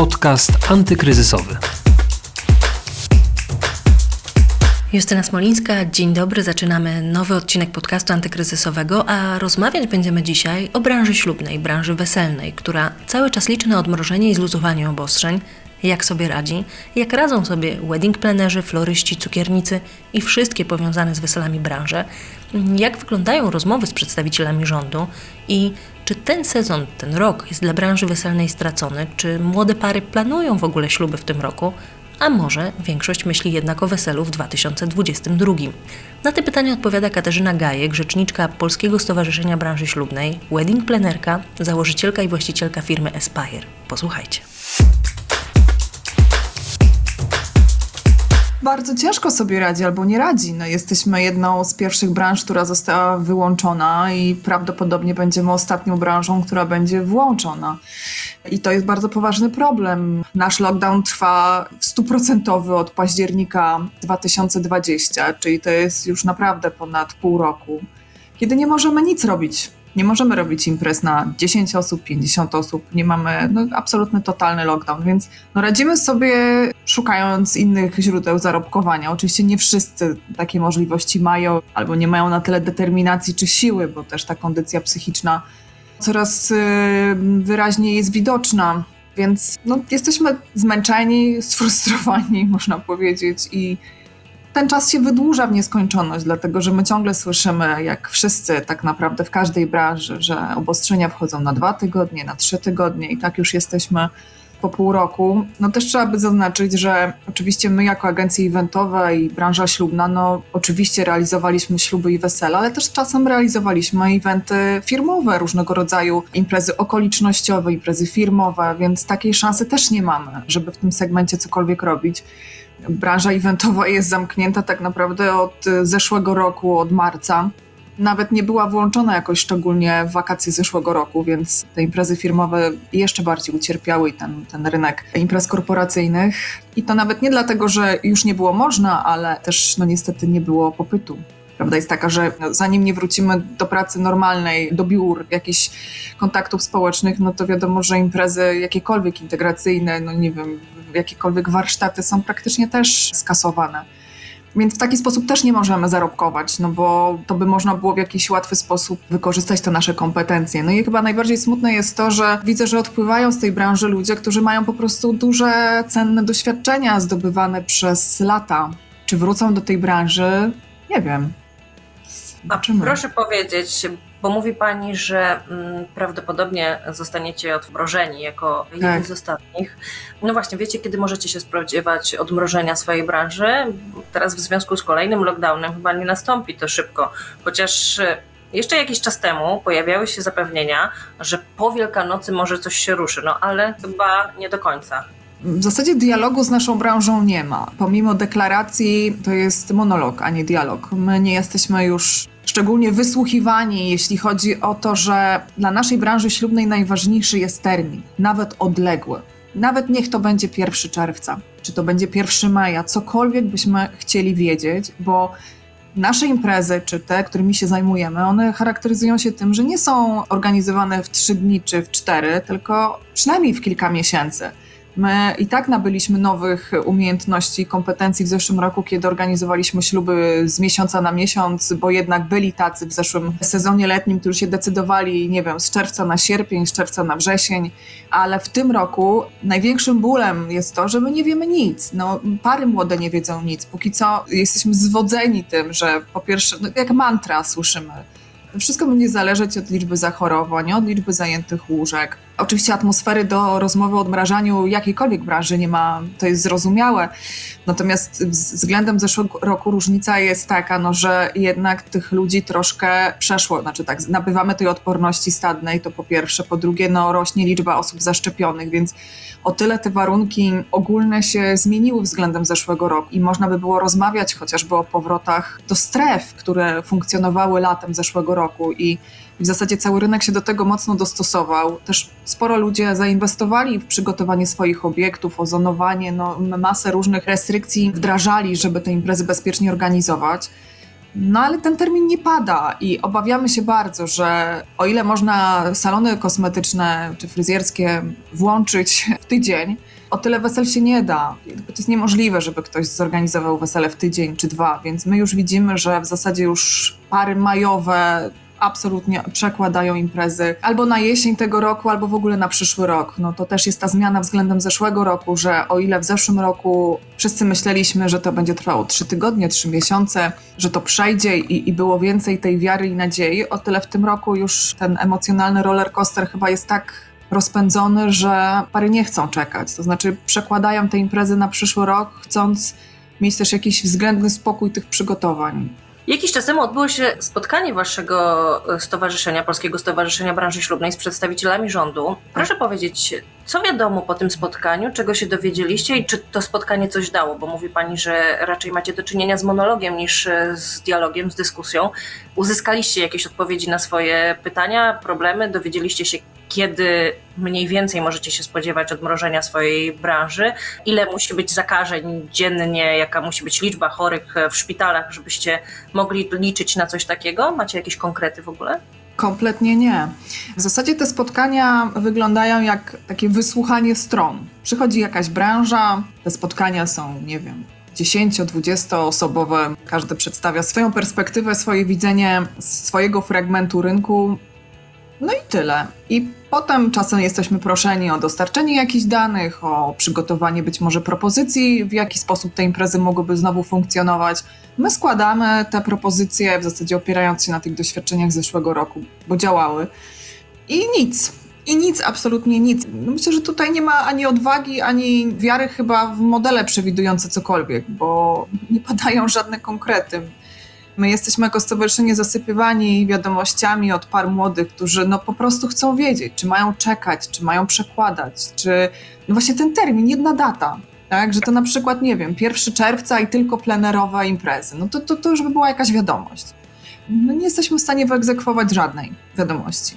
Podcast antykryzysowy. Justyna Smolińska, dzień dobry. Zaczynamy nowy odcinek podcastu antykryzysowego, a rozmawiać będziemy dzisiaj o branży ślubnej, branży weselnej, która cały czas liczy na odmrożenie i zluzowanie obostrzeń, jak sobie radzi, jak radzą sobie wedding planerzy, floryści, cukiernicy i wszystkie powiązane z weselami branże, jak wyglądają rozmowy z przedstawicielami rządu i czy ten sezon, ten rok jest dla branży weselnej stracony, czy młode pary planują w ogóle śluby w tym roku, a może większość myśli jednak o weselu w 2022. Na te pytania odpowiada Katarzyna Gajek, rzeczniczka Polskiego Stowarzyszenia Branży Ślubnej, wedding planerka, założycielka i właścicielka firmy Aspire. Posłuchajcie. Bardzo ciężko sobie radzi albo nie radzi. No, jesteśmy jedną z pierwszych branż, która została wyłączona i prawdopodobnie będziemy ostatnią branżą, która będzie włączona. I to jest bardzo poważny problem. Nasz lockdown trwa stuprocentowy od października 2020, czyli to jest już naprawdę ponad pół roku, kiedy nie możemy nic robić nie możemy robić imprez na 10 osób, 50 osób, nie mamy no, absolutny totalny lockdown, więc no, radzimy sobie szukając innych źródeł zarobkowania. Oczywiście nie wszyscy takie możliwości mają albo nie mają na tyle determinacji czy siły, bo też ta kondycja psychiczna coraz yy, wyraźniej jest widoczna. Więc no, jesteśmy zmęczeni, sfrustrowani, można powiedzieć, i ten czas się wydłuża w nieskończoność, dlatego że my ciągle słyszymy, jak wszyscy tak naprawdę w każdej branży, że obostrzenia wchodzą na dwa tygodnie, na trzy tygodnie i tak już jesteśmy po pół roku. No też trzeba by zaznaczyć, że oczywiście my jako agencja eventowa i branża ślubna, no oczywiście realizowaliśmy śluby i wesela, ale też czasem realizowaliśmy eventy firmowe, różnego rodzaju imprezy okolicznościowe, imprezy firmowe, więc takiej szansy też nie mamy, żeby w tym segmencie cokolwiek robić branża eventowa jest zamknięta tak naprawdę od zeszłego roku, od marca. Nawet nie była włączona jakoś szczególnie w wakacje zeszłego roku, więc te imprezy firmowe jeszcze bardziej ucierpiały ten, ten rynek imprez korporacyjnych. I to nawet nie dlatego, że już nie było można, ale też no niestety nie było popytu. Prawda jest taka, że zanim nie wrócimy do pracy normalnej, do biur, jakichś kontaktów społecznych, no to wiadomo, że imprezy jakiekolwiek integracyjne, no nie wiem, jakiekolwiek warsztaty są praktycznie też skasowane. Więc w taki sposób też nie możemy zarobkować, no bo to by można było w jakiś łatwy sposób wykorzystać te nasze kompetencje. No i chyba najbardziej smutne jest to, że widzę, że odpływają z tej branży ludzie, którzy mają po prostu duże, cenne doświadczenia zdobywane przez lata. Czy wrócą do tej branży? Nie wiem. Zobaczymy. A proszę powiedzieć, bo mówi Pani, że mm, prawdopodobnie zostaniecie odmrożeni jako tak. jedni z ostatnich. No właśnie, wiecie, kiedy możecie się spodziewać odmrożenia swojej branży? Teraz w związku z kolejnym lockdownem chyba nie nastąpi to szybko, chociaż e, jeszcze jakiś czas temu pojawiały się zapewnienia, że po Wielkanocy może coś się ruszy, no ale chyba nie do końca. W zasadzie dialogu z naszą branżą nie ma. Pomimo deklaracji to jest monolog, a nie dialog. My nie jesteśmy już szczególnie wysłuchiwani, jeśli chodzi o to, że dla naszej branży ślubnej najważniejszy jest termin, nawet odległy. Nawet niech to będzie 1 czerwca, czy to będzie 1 maja, cokolwiek byśmy chcieli wiedzieć, bo nasze imprezy, czy te, którymi się zajmujemy, one charakteryzują się tym, że nie są organizowane w 3 dni czy w 4, tylko przynajmniej w kilka miesięcy. My i tak nabyliśmy nowych umiejętności i kompetencji w zeszłym roku, kiedy organizowaliśmy śluby z miesiąca na miesiąc, bo jednak byli tacy w zeszłym sezonie letnim, którzy się decydowali, nie wiem, z czerwca na sierpień, z czerwca na wrzesień, ale w tym roku największym bólem jest to, że my nie wiemy nic. No, pary młode nie wiedzą nic. Póki co jesteśmy zwodzeni tym, że po pierwsze, no, jak mantra słyszymy, wszystko będzie zależeć od liczby zachorowań, od liczby zajętych łóżek. Oczywiście atmosfery do rozmowy o odmrażaniu jakiejkolwiek branży nie ma, to jest zrozumiałe. Natomiast względem zeszłego roku różnica jest taka, no, że jednak tych ludzi troszkę przeszło. Znaczy tak, nabywamy tej odporności stadnej, to po pierwsze. Po drugie, no, rośnie liczba osób zaszczepionych, więc o tyle te warunki ogólne się zmieniły względem zeszłego roku i można by było rozmawiać chociażby o powrotach do stref, które funkcjonowały latem zeszłego roku i w zasadzie cały rynek się do tego mocno dostosował. Też sporo ludzie zainwestowali w przygotowanie swoich obiektów, ozonowanie, no, masę różnych restrykcji wdrażali, żeby te imprezy bezpiecznie organizować. No ale ten termin nie pada i obawiamy się bardzo, że o ile można salony kosmetyczne czy fryzjerskie włączyć w tydzień, o tyle wesel się nie da. To jest niemożliwe, żeby ktoś zorganizował wesele w tydzień czy dwa, więc my już widzimy, że w zasadzie już pary majowe absolutnie przekładają imprezy albo na jesień tego roku, albo w ogóle na przyszły rok. No to też jest ta zmiana względem zeszłego roku, że o ile w zeszłym roku wszyscy myśleliśmy, że to będzie trwało trzy tygodnie, trzy miesiące, że to przejdzie i, i było więcej tej wiary i nadziei, o tyle w tym roku już ten emocjonalny roller coaster chyba jest tak rozpędzony, że pary nie chcą czekać. To znaczy przekładają te imprezy na przyszły rok, chcąc mieć też jakiś względny spokój tych przygotowań. Jakiś czas temu odbyło się spotkanie waszego e, stowarzyszenia, Polskiego Stowarzyszenia Branży Ślubnej z przedstawicielami rządu. Proszę powiedzieć, co wiadomo po tym spotkaniu, czego się dowiedzieliście i czy to spotkanie coś dało? Bo mówi pani, że raczej macie do czynienia z monologiem niż e, z dialogiem, z dyskusją. Uzyskaliście jakieś odpowiedzi na swoje pytania, problemy, dowiedzieliście się, kiedy mniej więcej możecie się spodziewać odmrożenia swojej branży, ile musi być zakażeń dziennie, jaka musi być liczba chorych w szpitalach, żebyście mogli liczyć na coś takiego? Macie jakieś konkrety w ogóle? Kompletnie nie. W zasadzie te spotkania wyglądają jak takie wysłuchanie stron. Przychodzi jakaś branża, te spotkania są, nie wiem, 10-20 osobowe. Każdy przedstawia swoją perspektywę, swoje widzenie swojego fragmentu rynku. No i tyle. I potem czasem jesteśmy proszeni o dostarczenie jakichś danych, o przygotowanie być może propozycji, w jaki sposób te imprezy mogłyby znowu funkcjonować. My składamy te propozycje, w zasadzie opierając się na tych doświadczeniach z zeszłego roku, bo działały. I nic. I nic, absolutnie nic. No myślę, że tutaj nie ma ani odwagi, ani wiary chyba w modele przewidujące cokolwiek, bo nie padają żadne konkrety. My jesteśmy jako stowarzyszenie zasypywani wiadomościami od par młodych, którzy no po prostu chcą wiedzieć, czy mają czekać, czy mają przekładać, czy no właśnie ten termin, jedna data, tak, że to na przykład, nie wiem, 1 czerwca i tylko plenerowe imprezy, no to, to, to już by była jakaś wiadomość. No nie jesteśmy w stanie wyegzekwować żadnej wiadomości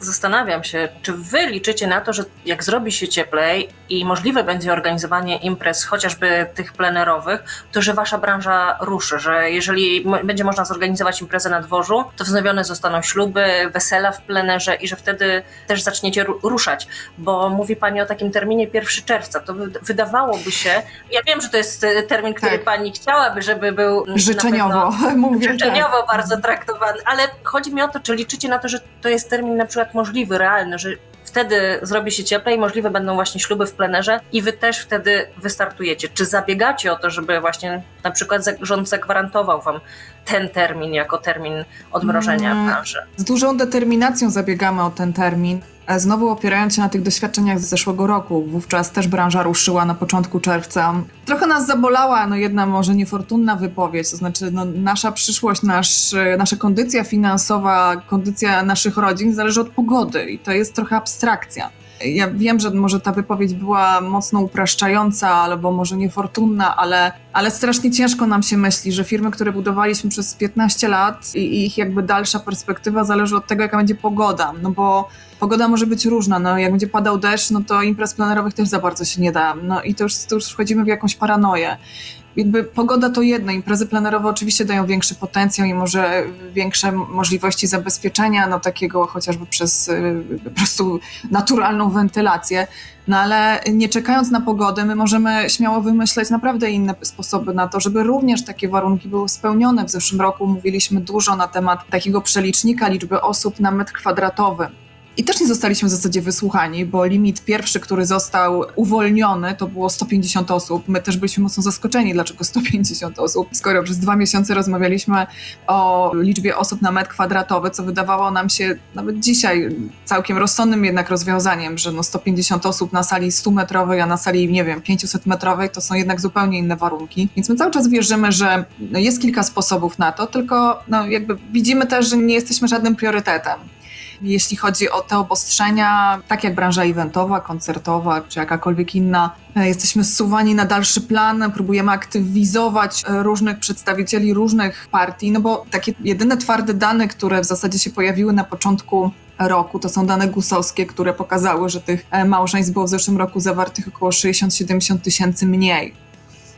zastanawiam się, czy wy liczycie na to, że jak zrobi się cieplej i możliwe będzie organizowanie imprez, chociażby tych plenerowych, to że wasza branża ruszy, że jeżeli będzie można zorganizować imprezę na dworzu, to wznowione zostaną śluby, wesela w plenerze i że wtedy też zaczniecie ruszać, bo mówi pani o takim terminie 1 czerwca, to wydawałoby się, ja wiem, że to jest e, termin, który tak. pani chciałaby, żeby był życzeniowo, mówię, życzeniowo tak. bardzo traktowany, ale chodzi mi o to, czy liczycie na to, że to jest termin na przykład możliwy, realny, że wtedy zrobi się cieplej, możliwe będą właśnie śluby w plenerze i wy też wtedy wystartujecie. Czy zabiegacie o to, żeby właśnie na przykład rząd zagwarantował wam ten termin jako termin odmrożenia mm, branży? Z dużą determinacją zabiegamy o ten termin. E, znowu opierając się na tych doświadczeniach z zeszłego roku, wówczas też branża ruszyła na początku czerwca. Trochę nas zabolała no jedna może niefortunna wypowiedź, to znaczy no, nasza przyszłość, nasz, nasza kondycja finansowa, kondycja naszych rodzin zależy od pogody i to jest trochę abstrakcja. Ja wiem, że może ta wypowiedź była mocno upraszczająca albo może niefortunna, ale, ale strasznie ciężko nam się myśli, że firmy, które budowaliśmy przez 15 lat i, ich jakby dalsza perspektywa zależy od tego, jaka będzie pogoda. No bo pogoda może być różna. No, jak będzie padał deszcz, no to imprez plenerowych też za bardzo się nie da. No i to już, to już wchodzimy w jakąś paranoję jakby pogoda to jedno, imprezy plenerowe oczywiście dają większy potencjał i może większe możliwości zabezpieczenia, no takiego chociażby przez y, po prostu naturalną wentylację, no ale nie czekając na pogodę, my możemy śmiało wymyśleć naprawdę inne sposoby na to, żeby również takie warunki były spełnione. W zeszłym roku mówiliśmy dużo na temat takiego przelicznika liczby osób na metr kwadratowy. I też nie zostaliśmy w zasadzie wysłuchani, bo limit pierwszy, który został uwolniony, to było 150 osób. My też byliśmy mocno zaskoczeni, dlaczego 150 osób, skoro przez dwa miesiące rozmawialiśmy o liczbie osób na metr kwadratowy, co wydawało nam się nawet dzisiaj całkiem rozsądnym jednak rozwiązaniem, że no 150 osób na sali 100-metrowej, a na sali, nie wiem, 500-metrowej, to są jednak zupełnie inne warunki. Więc my cały czas wierzymy, że no jest kilka sposobów na to, tylko no jakby widzimy też, że nie jesteśmy żadnym priorytetem jeśli chodzi o te obostrzenia, tak jak branża eventowa, koncertowa czy jakakolwiek inna, e, jesteśmy zsuwani na dalszy plan, próbujemy aktywizować e, różnych przedstawicieli różnych partii, no bo takie jedyne twarde dane, które w zasadzie się pojawiły na początku roku. To są dane gusowskie, które pokazały, że tych e, małżeństw było w zeszłym roku zawartych około 60-70 tysięcy mniej.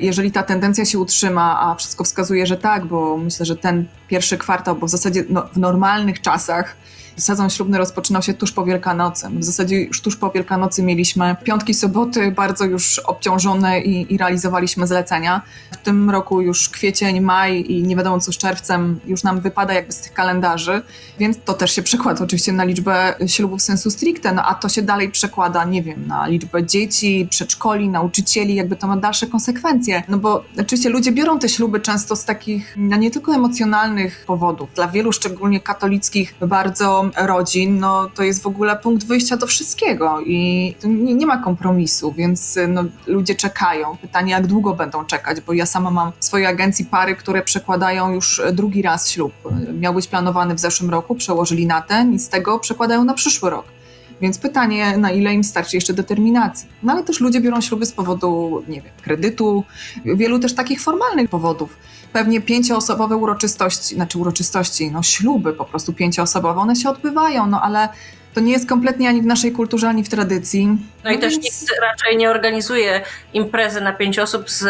jeżeli ta tendencja się utrzyma, a wszystko wskazuje, że tak, bo myślę, że ten pierwszy kwartał, bo w zasadzie no, w normalnych czasach Sezon ślubny rozpoczynał się tuż po Wielkanocy. W zasadzie już tuż po Wielkanocy mieliśmy piątki, soboty bardzo już obciążone i, i, realizowaliśmy zlecenia. W tym roku już kwiecień, maj i nie wiadomo co z czerwcem już nam wypada jakby z tych kalendarzy, więc to też się przekłada oczywiście na liczbę ślubów sensu stricte, no a to się dalej przekłada, nie wiem, na liczbę dzieci, przedszkoli, nauczycieli, jakby to ma dalsze konsekwencje. No bo oczywiście ludzie biorą te śluby często z takich, no nie tylko emocjonalnych powodów. Dla wielu, szczególnie katolickich, bardzo rodzin, no to jest w ogóle punkt wyjścia do wszystkiego i nie, nie ma kompromisu, więc no, ludzie czekają. Pytanie, jak długo będą czekać, bo ja sama mam w swojej agencji pary, które przekładają już drugi raz ślub. Miał być planowany w zeszłym roku, przełożyli na ten i z tego przekładają na przyszły rok. Więc pytanie, na ile im starczy jeszcze determinacji. No ale też ludzie biorą śluby z powodu, nie wiem, kredytu, wielu też takich formalnych powodów pewnie pięcioosobowe uroczystości, znaczy uroczystości, no śluby po prostu pięcioosobowe, one się odbywają, no ale to nie jest kompletnie ani w naszej kulturze, ani w tradycji. No, no i więc... też nikt raczej nie organizuje imprezy na pięć osób z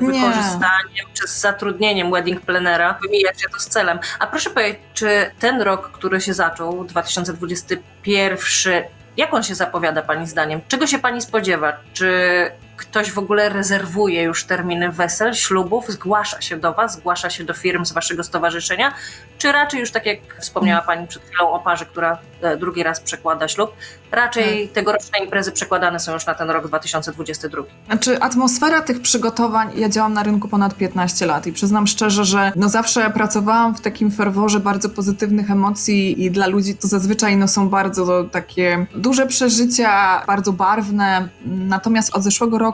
wykorzystaniem nie. czy z zatrudnieniem wedding planera. Wymijacie to z celem. A proszę powiedzieć, czy ten rok, który się zaczął, 2021, jak on się zapowiada Pani zdaniem? Czego się Pani spodziewa? Czy ktoś w ogóle rezerwuje już terminy wesel, ślubów, zgłasza się do Was, zgłasza się do firm z Waszego stowarzyszenia, czy raczej już tak jak wspomniała Pani przed chwilą o parze, która e, drugi raz przekłada ślub, raczej tak. tegoroczne imprezy przekładane są już na ten rok 2022? Znaczy atmosfera tych przygotowań, ja działam na rynku ponad 15 lat i przyznam szczerze, że no zawsze pracowałam w takim ferworze bardzo pozytywnych emocji i dla ludzi to zazwyczaj no są bardzo takie duże przeżycia, bardzo barwne, natomiast od zeszłego roku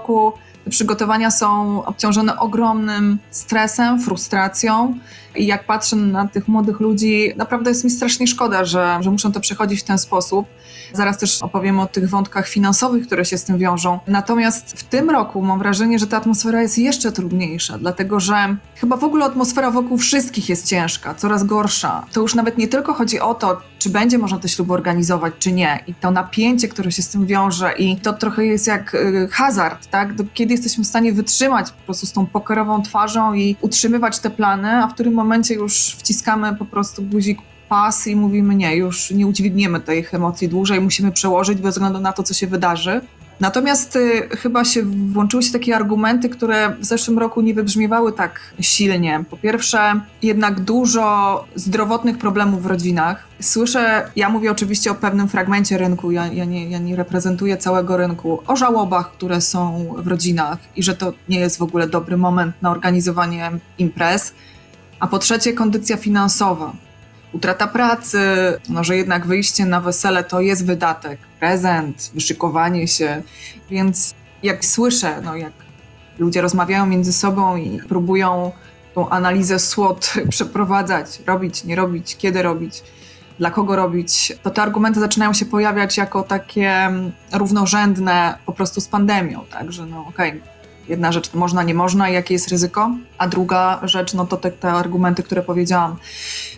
te przygotowania są obciążone ogromnym stresem, frustracją. I jak patrzę na tych młodych ludzi, naprawdę jest mi strasznie szkoda, że, że muszą to przechodzić w ten sposób. Zaraz też opowiem o tych wątkach finansowych, które się z tym wiążą. Natomiast w tym roku mam wrażenie, że ta atmosfera jest jeszcze trudniejsza, dlatego że chyba w ogóle atmosfera wokół wszystkich jest ciężka, coraz gorsza. To już nawet nie tylko chodzi o to, czy będzie można te śluby organizować, czy nie. I to napięcie, które się z tym wiąże, i to trochę jest jak y, hazard, tak? Kiedy jesteśmy w stanie wytrzymać po prostu z tą pokorową twarzą i utrzymywać te plany, a w którym momencie już wciskamy po prostu guzik pas i mówimy nie, już nie udźwigniemy tych emocji dłużej, musimy przełożyć bez względu na to, co się wydarzy. Natomiast y, chyba się włączyły się takie argumenty, które w zeszłym roku nie wybrzmiewały tak silnie. Po pierwsze, jednak dużo zdrowotnych problemów w rodzinach. Słyszę, ja mówię oczywiście o pewnym fragmencie rynku, ja, ja, nie, ja nie reprezentuję całego rynku, o żałobach, które są w rodzinach i że to nie jest w ogóle dobry moment na organizowanie imprez. A po trzecie, kondycja finansowa. Utrata pracy, no, że jednak wyjście na wesele to jest wydatek, prezent, wyszykowanie się. Więc jak słyszę, no, jak ludzie rozmawiają między sobą i próbują tą analizę SWOT przeprowadzać, robić, nie robić, kiedy robić, dla kogo robić, to te argumenty zaczynają się pojawiać jako takie równorzędne po prostu z pandemią, tak, że no okej, okay, Jedna rzecz można, nie można, jakie jest ryzyko, a druga rzecz, no to te, te argumenty, które powiedziałam.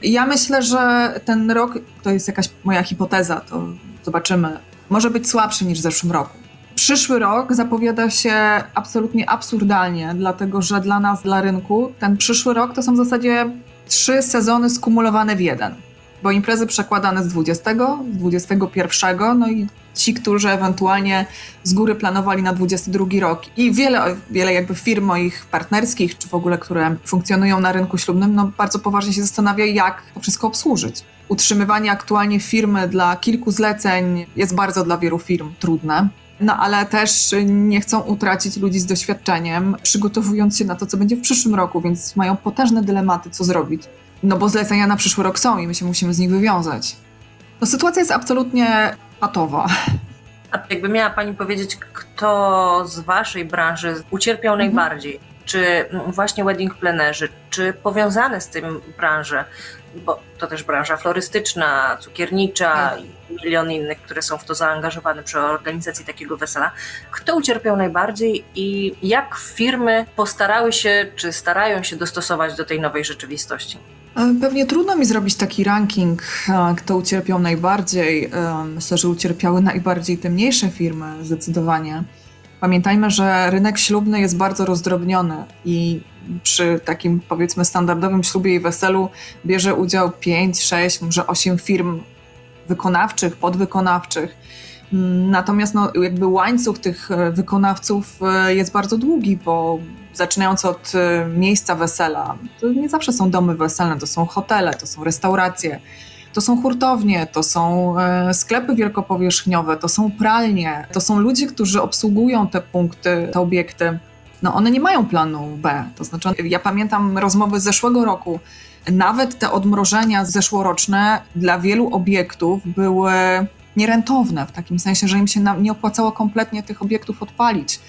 ja myślę, że ten rok, to jest jakaś moja hipoteza, to zobaczymy, może być słabszy niż w zeszłym roku. Przyszły rok zapowiada się absolutnie absurdalnie, dlatego że dla nas, dla rynku, ten przyszły rok to są w zasadzie trzy sezony skumulowane w jeden. Bo imprezy przekładane z 20, z 21, no i ci, którzy ewentualnie z góry planowali na 22 rok i wiele, wiele jakby firm moich partnerskich, czy w ogóle, które funkcjonują na rynku ślubnym, no bardzo poważnie się zastanawia, jak to wszystko obsłużyć. Utrzymywanie aktualnie firmy dla kilku zleceń jest bardzo dla wielu firm trudne. No ale też nie chcą utracić ludzi z doświadczeniem, przygotowując się na to, co będzie w przyszłym roku, więc mają potężne dylematy, co zrobić. No bo zlecenia na przyszły rok są i my się musimy z nich wywiązać. No sytuacja jest absolutnie patowa. A jakby miała Pani powiedzieć, kto z Waszej branży ucierpiał mhm. najbardziej? Czy właśnie wedding planerzy, czy powiązane z tym branże, bo to też branża florystyczna, cukiernicza tak. i milion innych, które są w to zaangażowane przy organizacji takiego wesela. Kto ucierpiał najbardziej i jak firmy postarały się, czy starają się dostosować do tej nowej rzeczywistości? E, pewnie trudno mi zrobić taki ranking, e, kto ucierpiał najbardziej. E, myślę, że ucierpiały najbardziej te mniejsze firmy, zdecydowanie. Pamiętajmy, że rynek ślubny jest bardzo rozdrobniony i przy takim powiedzmy standardowym ślubie i weselu bierze udział 5, 6, może 8 firm wykonawczych, podwykonawczych. Natomiast no, jakby łańcuch tych e, wykonawców e, jest bardzo długi, bo zaczynając od e, miejsca wesela, to nie zawsze są domy weselne, to są hotele, to są restauracje, to są hurtownie, to są sklepy wielkopowierzchniowe, to są pralnie, to są ludzie, którzy obsługują te punkty, te obiekty. No one nie mają planu B. To znaczy, ja pamiętam rozmowy z zeszłego roku. Nawet te odmrożenia zeszłoroczne dla wielu obiektów były nierentowne, w takim sensie, że im się nie opłacało kompletnie tych obiektów odpalić.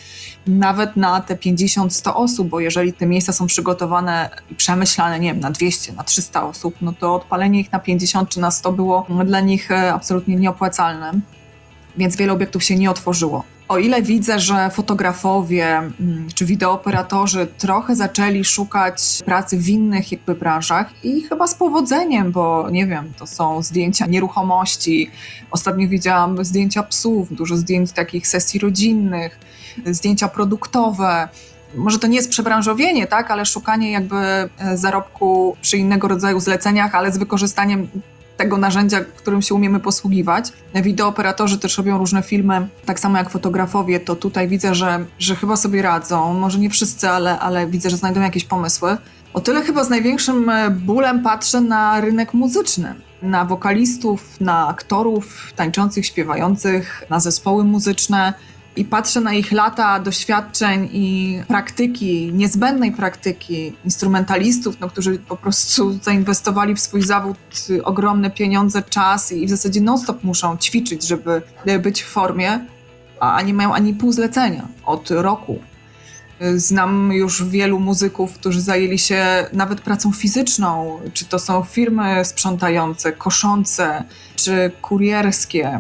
Nawet na te 50-100 osób, bo jeżeli te miejsca są przygotowane i przemyślane, nie wiem, na 200, na 300 osób, no to odpalenie ich na 50 czy na 100 było dla nich e, absolutnie nieopłacalne. Więc wiele obiektów się nie otworzyło. O ile widzę, że fotografowie mm, czy wideooperatorzy trochę zaczęli szukać pracy w innych jakby branżach i chyba z powodzeniem, bo nie wiem, to są zdjęcia nieruchomości. Ostatnio widziałam zdjęcia psów, dużo zdjęć takich sesji rodzinnych, zdjęcia produktowe może to nie jest przebranżowienie, tak, ale szukanie jakby e, zarobku przy innego rodzaju zleceniach, ale z wykorzystaniem tego narzędzia, którym się umiemy posługiwać. Wideooperatorzy też robią różne filmy, tak samo jak fotografowie, to tutaj widzę, że, że chyba sobie radzą. Może nie wszyscy, ale, ale widzę, że znajdą jakieś pomysły. O tyle chyba z największym e, bólem patrzę na rynek muzyczny. Na wokalistów, na aktorów tańczących, śpiewających, na zespoły muzyczne, i patrzę na ich lata doświadczeń i praktyki, niezbędnej praktyki instrumentalistów, no, którzy po prostu zainwestowali w swój zawód ogromne pieniądze, czas i w zasadzie non-stop muszą ćwiczyć, żeby być w formie, a nie mają ani pół zlecenia od roku. Znam już wielu muzyków, którzy zajęli się nawet pracą fizyczną, czy to są firmy sprzątające, koszące, czy kurierskie.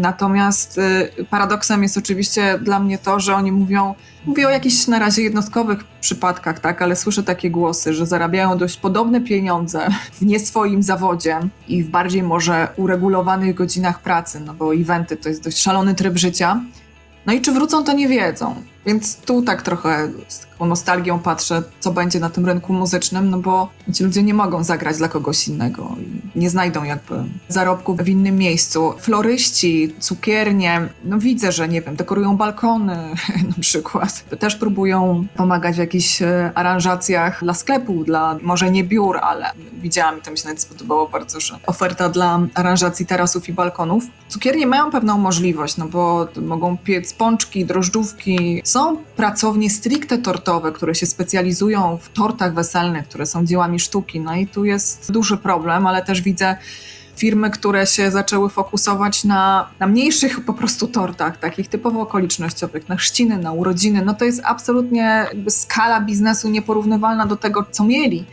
Natomiast y, paradoksem jest oczywiście dla mnie to, że oni mówią, mówię o jakichś na razie jednostkowych przypadkach, tak, ale słyszę takie głosy, że zarabiają dość podobne pieniądze w nie swoim zawodzie i w bardziej może uregulowanych godzinach pracy, no bo eventy to jest dość szalony tryb życia. No i czy wrócą, to nie wiedzą. Więc tu tak trochę taką nostalgią patrzę, co będzie na tym rynku muzycznym, no bo ci ludzie nie mogą zagrać dla kogoś innego i nie znajdą jakby zarobku w innym miejscu. Floryści, cukiernie, no widzę, że nie wiem, dekorują balkony na przykład. Też próbują pomagać w jakichś e, aranżacjach dla sklepu, dla może nie biur, ale widziałam i to mi się nawet spodobało bardzo, że oferta dla aranżacji tarasów i balkonów. Cukiernie mają pewną możliwość, no bo mogą piec pączki, drożdżówki, są pracownie stricte tortowe, które się specjalizują w tortach weselnych, które są dziełami sztuki. No i tu jest duży problem, ale też widzę firmy, które się zaczęły fokusować na, na mniejszych po prostu tortach, takich typowo okolicznościowych, na chrzciny, na urodziny. No to jest absolutnie skala biznesu nieporównywalna do tego, co mieli.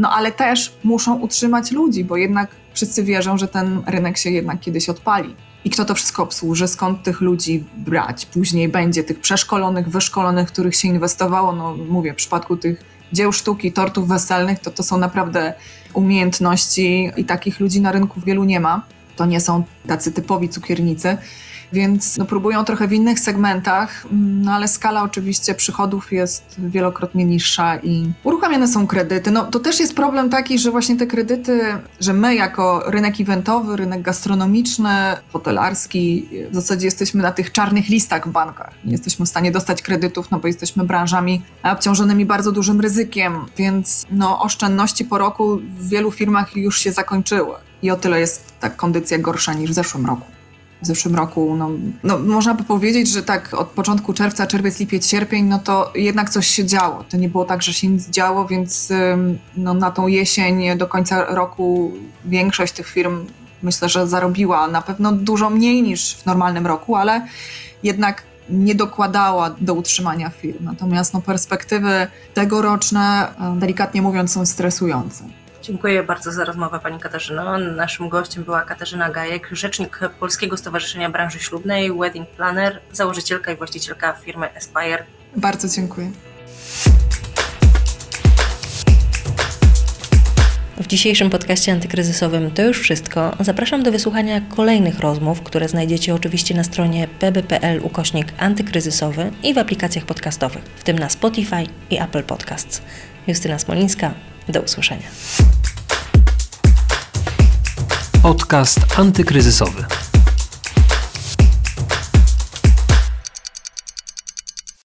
No ale też muszą utrzymać ludzi, bo jednak wszyscy wierzą, że ten rynek się jednak kiedyś odpali i kto to wszystko obsłuży, skąd tych ludzi brać. Później będzie tych przeszkolonych, wyszkolonych, których się inwestowało. No mówię, w przypadku tych dzieł sztuki, tortów weselnych, to to są naprawdę umiejętności i takich ludzi na rynku wielu nie ma. To nie są tacy typowi cukiernicy więc no, próbują trochę w innych segmentach, mm, no ale skala oczywiście przychodów jest wielokrotnie niższa i uruchamiane są kredyty. No to też jest problem taki, że właśnie te kredyty, że my jako rynek eventowy, rynek gastronomiczny, hotelarski, w zasadzie jesteśmy na tych czarnych listach w bankach. Nie jesteśmy w stanie dostać kredytów, no bo jesteśmy branżami obciążonymi bardzo dużym ryzykiem, więc no oszczędności po roku w wielu firmach już się zakończyły. I o tyle jest ta kondycja gorsza niż w zeszłym roku w zeszłym roku, no, no, można by powiedzieć, że tak od początku czerwca, czerwiec, lipiec, sierpień, no to jednak coś się działo. To nie było tak, że się nic działo, więc no, na tą jesień do końca roku większość tych firm myślę, że zarobiła na pewno dużo mniej niż w normalnym roku, ale jednak nie dokładała do utrzymania firm. Natomiast no, perspektywy tegoroczne, delikatnie mówiąc, są stresujące. Dziękuję bardzo za rozmowę Pani Katarzyno. Naszym gościem była Katarzyna Gajek, rzecznik Polskiego Stowarzyszenia Branży Ślubnej, wedding planner, założycielka i właścicielka firmy Aspire. Bardzo dziękuję. W dzisiejszym podcaście antykryzysowym to już wszystko. Zapraszam do wysłuchania kolejnych rozmów, które znajdziecie oczywiście na stronie pb.pl ukośnik antykryzysowy i w aplikacjach podcastowych, w tym na Spotify i Apple Podcasts. Justyna Smolińska, do usłyszenia. Podcast antykryzysowy.